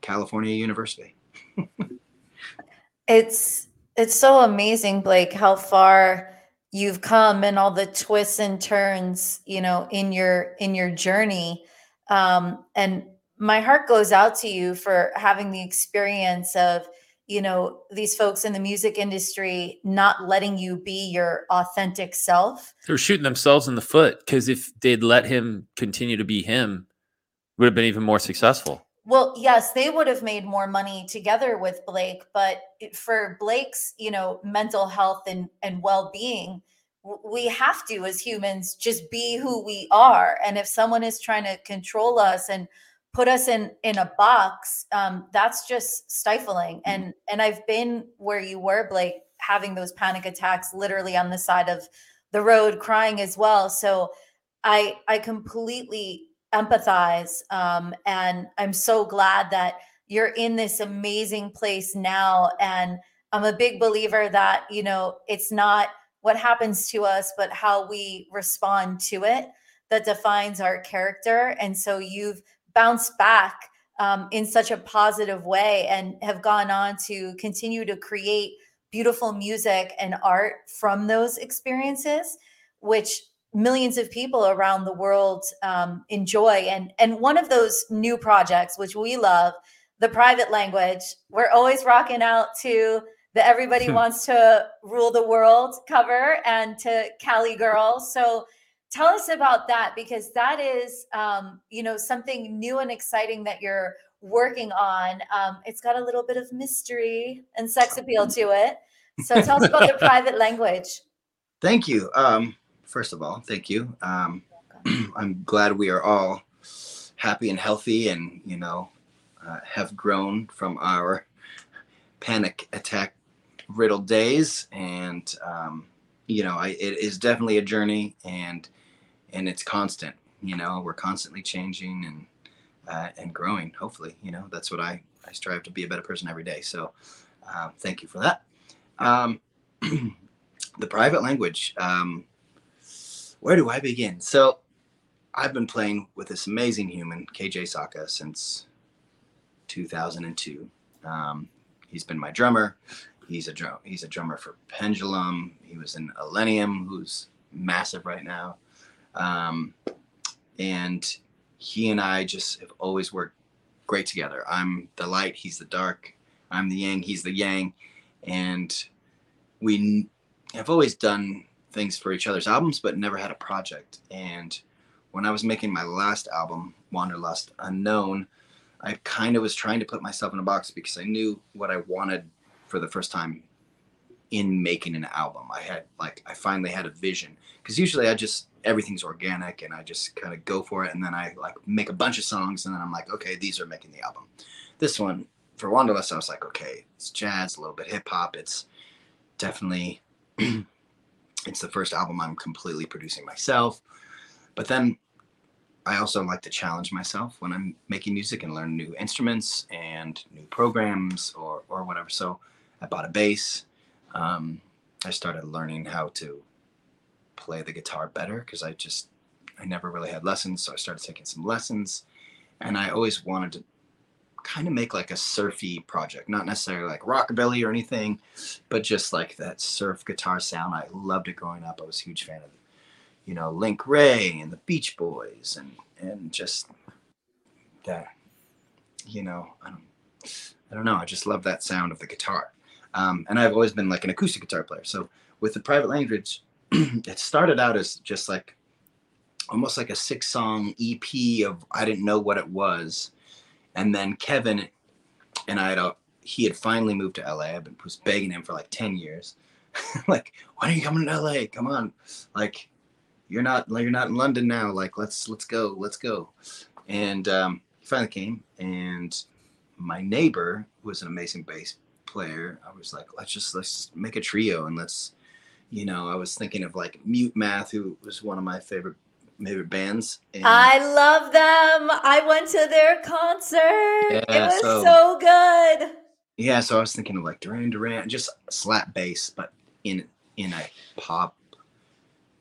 California University. it's it's so amazing, Blake, how far you've come and all the twists and turns, you know, in your in your journey. Um, and my heart goes out to you for having the experience of you know these folks in the music industry not letting you be your authentic self. They're shooting themselves in the foot because if they'd let him continue to be him would have been even more successful. Well yes they would have made more money together with blake but for blake's you know mental health and and well-being we have to as humans just be who we are. And if someone is trying to control us and put us in in a box um, that's just stifling. Mm-hmm. and and i've been where you were blake having those panic attacks literally on the side of the road crying as well. So i i completely empathize um, and i'm so glad that you're in this amazing place now. And i'm a big believer that you know it's not what happens to us but how we respond to it that defines our character. And so you've bounced back um, in such a positive way and have gone on to continue to create beautiful music and art from those experiences, which millions of people around the world um, enjoy. And and one of those new projects, which we love, the private language, we're always rocking out to the Everybody Wants to Rule the World cover and to Cali Girl. So tell us about that because that is um, you know something new and exciting that you're working on. Um, it's got a little bit of mystery and sex appeal to it. So tell us about the private language. Thank you. Um, first of all thank you. Um, i'm glad we are all happy and healthy and you know uh, have grown from our panic attack riddled days. And um, you know I, it is definitely a journey and and it's constant. You know, we're constantly changing and uh, and growing. Hopefully, you know, that's what I I strive to be a better person every day. So, uh, thank you for that. Um, the private language. Um, where do I begin? So, I've been playing with this amazing human, KJ Sawka, since 2002. Um, he's been my drummer. He's a drum. He's a drummer for Pendulum. He was in Illenium, who's massive right now. Um, and he and I just have always worked great together. I'm the light, he's the dark. I'm the yang, he's the yang, and we have always done things for each other's albums, but never had a project. And when I was making my last album, Wanderlust Unknown, I kind of was trying to put myself in a box because I knew what I wanted for the first time in making an album. I had like I finally had a vision because usually I just everything's organic and I just kind of go for it and then I like make a bunch of songs and then I'm like okay these are making the album. This one for Wanderlust I was like okay it's jazz a little bit hip hop it's definitely it's the first album I'm completely producing myself. But then I also like to challenge myself when I'm making music and learn new instruments and new programs or or whatever. So I bought a bass. Um, I started learning how to play the guitar better because I just I never really had lessons, so I started taking some lessons, and I always wanted to kind of make like a surfy project, not necessarily like rockabilly or anything, but just like that surf guitar sound. I loved it growing up. I was a huge fan of, you know, Link Wray and the Beach Boys, and and just that, you know, I don't, I don't know. I just love that sound of the guitar. Um, and I've always been like an acoustic guitar player. So with the private language, it started out as just like almost like a six song EP of I didn't know what it was. And then Kevin and I had a, he had finally moved to LA. I've been was begging him for like 10 years. like, when are you coming to LA? Come on. Like, you're not like you're not in London now. Like, let's let's go, let's go. And um, he finally came and my neighbor was an amazing bass player, I was like, let's just let's make a trio and let's, you know, I was thinking of like Mute Math, who was one of my favorite favorite bands. And I love them. I went to their concert. Yeah, it was so, so, good. Yeah, so I was thinking of like Duran Duran, just slap bass, but in in a pop,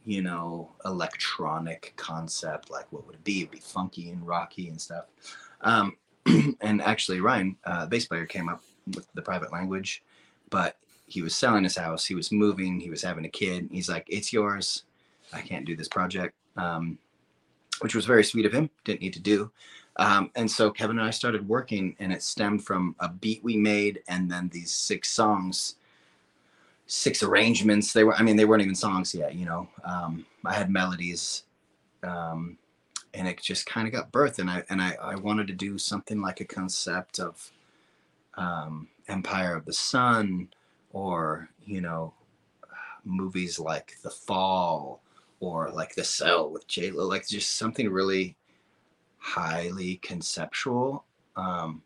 you know, electronic concept. Like, what would it be? It'd be funky and rocky and stuff. Um, and actually, Ryan, uh, bass player, came up with the private language, but he was selling his house. He was moving. He was having a kid. He's like, "It's yours. I can't do this project," um, which was very sweet of him. Didn't need to do. Um, and so Kevin and I started working, and it stemmed from a beat we made, and then these six songs, six arrangements. They were, I mean, they weren't even songs yet. You know, um, I had melodies, um, and it just kind of got birthed. And I and I, I wanted to do something like a concept of um, Empire of the Sun or, you know, movies like The Fall or like The Cell with J Lo, like just something really highly conceptual, um,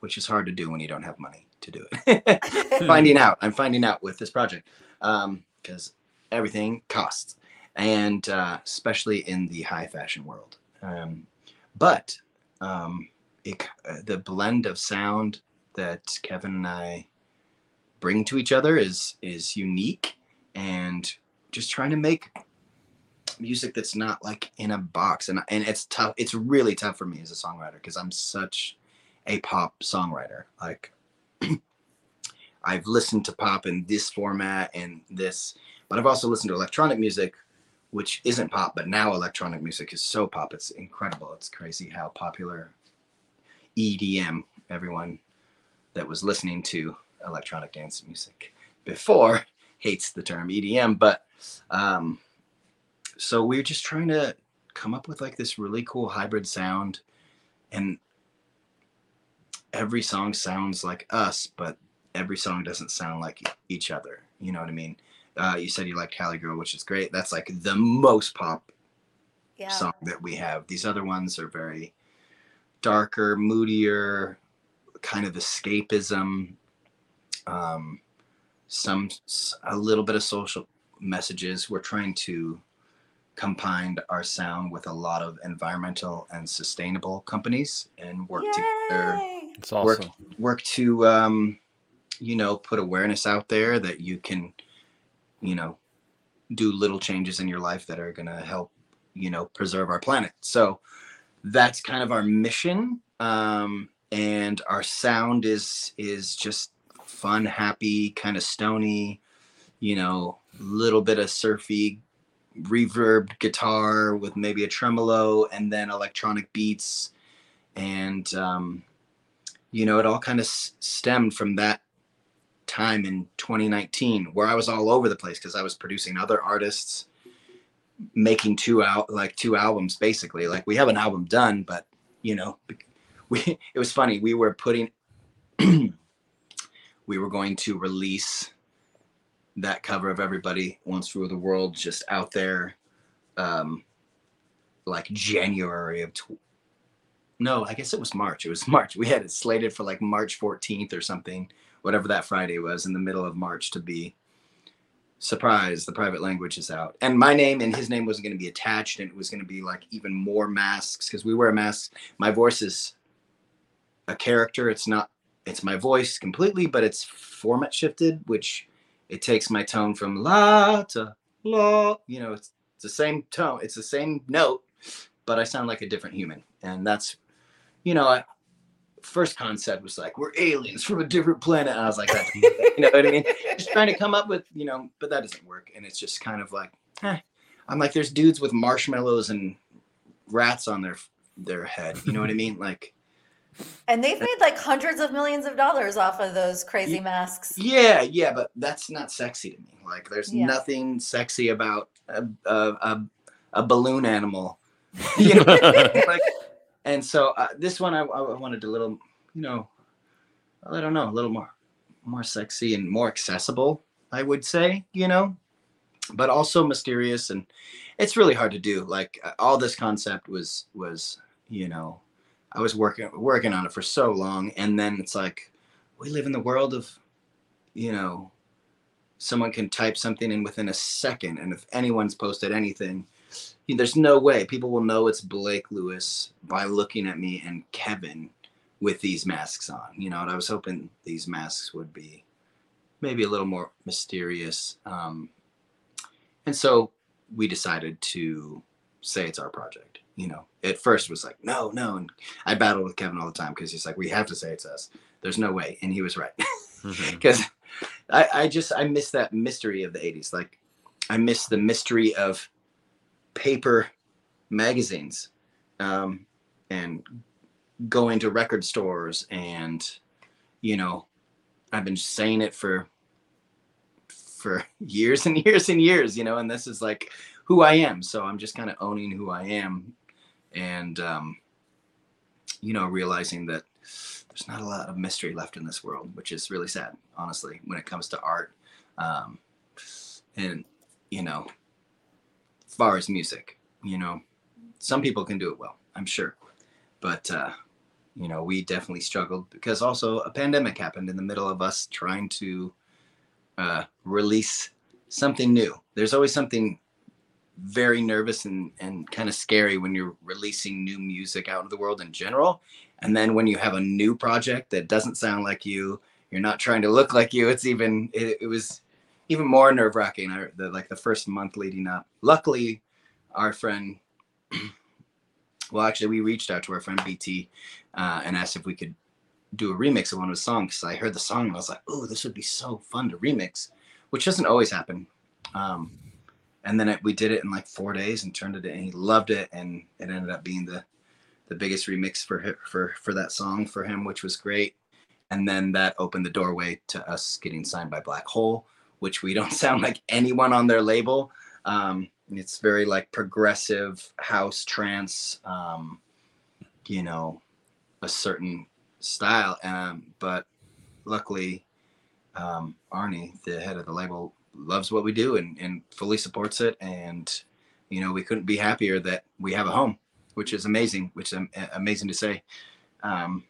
which is hard to do when you don't have money to do it. finding out, I'm finding out with this project because um, everything costs, and uh, especially in the high fashion world. Um, but um, it, uh, the blend of sound that Kevin and I bring to each other is is unique and just trying to make music that's not like in a box. And and it's tough it's really tough for me as a songwriter because I'm such a pop songwriter. Like I've listened to pop in this format and this but I've also listened to electronic music which isn't pop but now electronic music is so pop it's incredible. It's crazy how popular EDM everyone that was listening to electronic dance music before hates the term EDM, but um, so we're just trying to come up with like this really cool hybrid sound, and every song sounds like us, but every song doesn't sound like each other. You know what I mean? Uh, you said you liked Cali Girl, which is great. That's like the most pop yeah. song that we have. These other ones are very darker, moodier, kind of escapism, um, some a little bit of social messages. We're trying to combine our sound with a lot of environmental and sustainable companies and work Yay! together. It's awesome. Work, work to um, you know put awareness out there that you can, you know, do little changes in your life that are gonna help you know preserve our planet. So that's kind of our mission. Um, and our sound is is just fun, happy, kind of stony, you know, little bit of surfy reverb guitar with maybe a tremolo and then electronic beats and um, you know, it all kind of s- stemmed from that time in 2019 where I was all over the place because I was producing other artists, making two out like two albums basically. Like we have an album done, but you know, we it was funny. We were putting we were going to release that cover of everybody once rule the world just out there um like january of tw- no i guess it was march it was march we had it slated for like march 14th or something whatever that friday was in the middle of march to be surprise the private language is out and my name and his name wasn't going to be attached and it was going to be like even more masks because we wear masks my voice is a character. It's not it's my voice completely but it's format shifted which it takes my tone from la to la. You know it's, it's the same tone it's the same note but i sound like a different human. And that's you know I, first concept was like we're aliens from a different planet. And i was like you know what i mean? Just trying to come up with you know but that doesn't work. And it's just kind of like eh. i'm like there's dudes with marshmallows and rats on their their head. You know what i mean? Like And they've made like hundreds of millions of dollars off of those crazy Ye- masks. Yeah, yeah, but that's not sexy to me. Like, there's Yeah. nothing sexy about a, a, a, a balloon animal. You know, like, and so uh, this one I, I wanted a little, you know, I don't know, a little more, more sexy and more accessible. I would say, you know, but also mysterious, and it's really hard to do. Like uh, all this concept was was, you know, I was working working on it for so long, and then it's like we live in the world of you know, someone can type something in within a second, and if anyone's posted anything, you- there's no way people will know it's Blake Lewis by looking at me and Kevin with these masks on. You know, and I was hoping these masks would be maybe a little more mysterious. Um, and so we decided to say it's our project. You know, at first was like, no, no. And I battled with Kevin all the time because he's like, we have to say it's us. There's no way. And he was right. Because I, I just I miss that mystery of the 80s. Like I miss the mystery of paper magazines um, and going to record stores and you know I've been saying it for for years and years and years, you know, and this is like who I am. So I'm just kind of owning who I am and um, you know realizing that there's not a lot of mystery left in this world, which is really sad, honestly, when it comes to art. Um, and, you know, as far as music, you know, some people can do it well, I'm sure. But, uh, you know, we definitely struggled because also a pandemic happened in the middle of us trying to uh, release something new. There's always something very nervous and, and kind of scary when you're releasing new music out into the world in general. And then when you have a new project that doesn't sound like you, you're not trying to look like you. It's even it, it was even more nerve wracking. Like the first month leading up. Luckily, our friend, well, actually, we reached out to our friend BT uh, and asked if we could do a remix of one of his songs. Because I heard the song and I was like, oh, this would be so fun to remix, which doesn't always happen. Um, and then it, we did it in like four days and turned it in. And he loved it, and it ended up being the the biggest remix for for for that song for him, which was great. And then that opened the doorway to us getting signed by Black Hole, which we don't sound like anyone on their label. Um, it's very like progressive house trance, um, you know, a certain style. Um, but luckily, um, Arnie, the head of the label, loves what we do and, and fully supports it. And, you know, we couldn't be happier that we have a home, which is amazing, which is amazing to say. Um,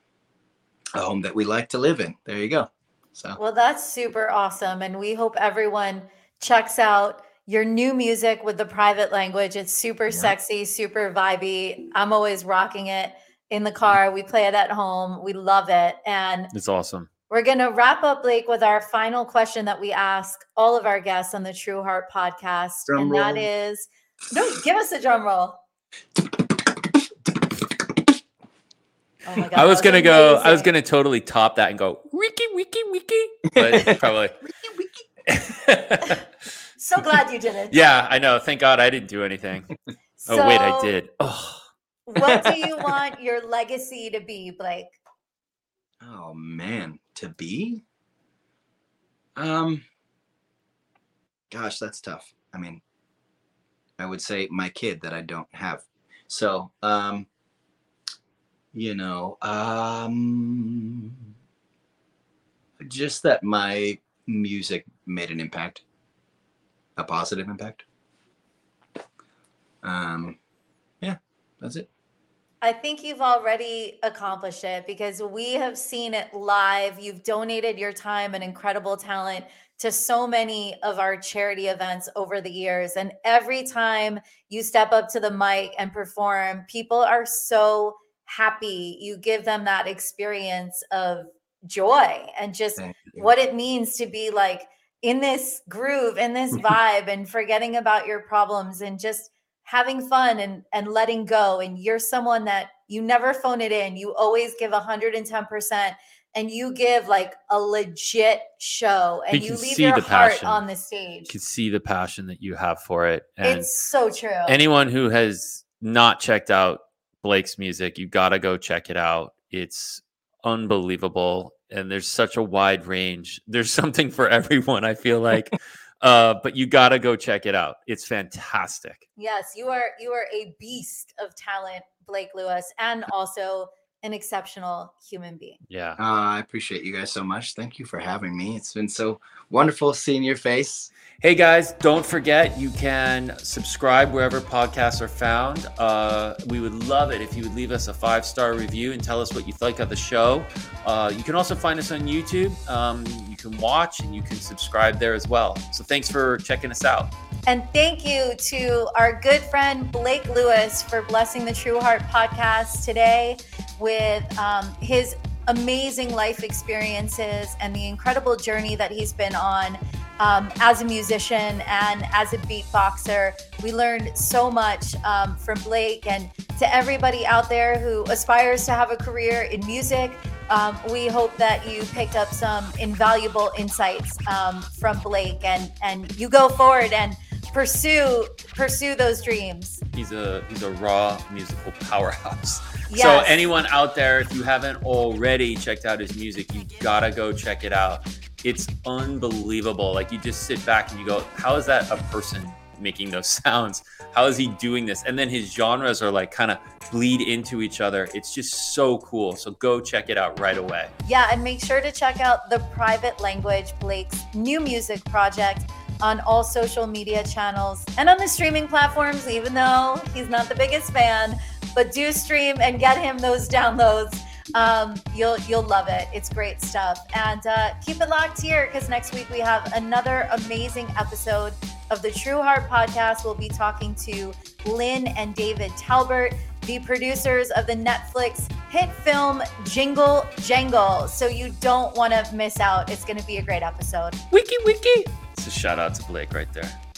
a home that we like to live in. There you go. So Well, that's super awesome. And we hope everyone checks out your new music with the private language. It's super Yeah. sexy, super vibey. I'm always rocking it in the car. We play it at home. We love it. And It's awesome. We're going to wrap up, Blake, with our final question that we ask all of our guests on the True Heart podcast. Drum and that roll. is no, give us a drum roll. Oh my God. I was that gonna go. I was gonna totally top that and go wiki wiki wiki, but probably. So glad you did it. yeah, I know. Thank God I didn't do anything. oh wait, I did. Oh, what do you want your legacy to be, Blake? Oh man, to be? Um gosh, that's tough. I mean, I would say my kid that I don't have. So, um you know, um just that my music made an impact. A positive impact. Um yeah, that's it. I think you've already accomplished it because we have seen it live. You've donated your time and incredible talent to so many of our charity events over the years. And every time you step up to the mic and perform, people are so happy. You give them that experience of joy and just what it means to be like in this groove, in this vibe, and forgetting about your problems and just having fun and and letting go. And you're someone that you never phone it in. You always give 110% and you give like a legit show and you, you leave your heart passion. on the stage. You can see the passion that you have for it. And it's so true. anyone who has not checked out blake's music you gotta go check it out. It's unbelievable. And there's such a wide range. There's something for everyone i feel like uh, but you gotta go check it out. It's fantastic. Yes, you are you are a beast of talent, Blake Lewis, and also an exceptional human being. Yeah. Uh, I appreciate you guys so much. Thank you for having me. It's been so wonderful seeing your face. Hey guys, don't forget you can subscribe wherever podcasts are found. Uh, we would love it if you would leave us a five star review and tell us what you think of the show. Uh, you can also find us on YouTube. Um, you can watch and you can subscribe there as well. So thanks for checking us out. And thank you to our good friend Blake Lewis for blessing the True Heart podcast today with um, his amazing life experiences and the incredible journey that he's been on um, as a musician and as a beatboxer. We learned so much um, from Blake and to everybody out there who aspires to have a career in music. Um, we hope that you picked up some invaluable insights um, from Blake and and you go forward and pursue pursue those dreams. He's a he's a raw musical powerhouse. Yes. So anyone out there, if you haven't already checked out his music, you gotta go check it out. It's unbelievable. Like you just sit back and you go, how is that a person making those sounds? How is he doing this? And then his genres are like kind of bleed into each other. It's just so cool. So go check it out right away. Yeah, and make sure to check out the private language Blake's new music project on all social media channels and on the streaming platforms, even though he's not the biggest fan. But do stream and get him those downloads. Um, you'll you'll love it. It's great stuff. And uh, keep it locked here because next week we have another amazing episode of the True Heart Podcast. We'll be talking to Lyn and David Talbert, the producers of the Netflix hit film Jingle Jangle. So you don't want to miss out. It's going to be a great episode. Wiki wiki. It's a shout out to Blake right there.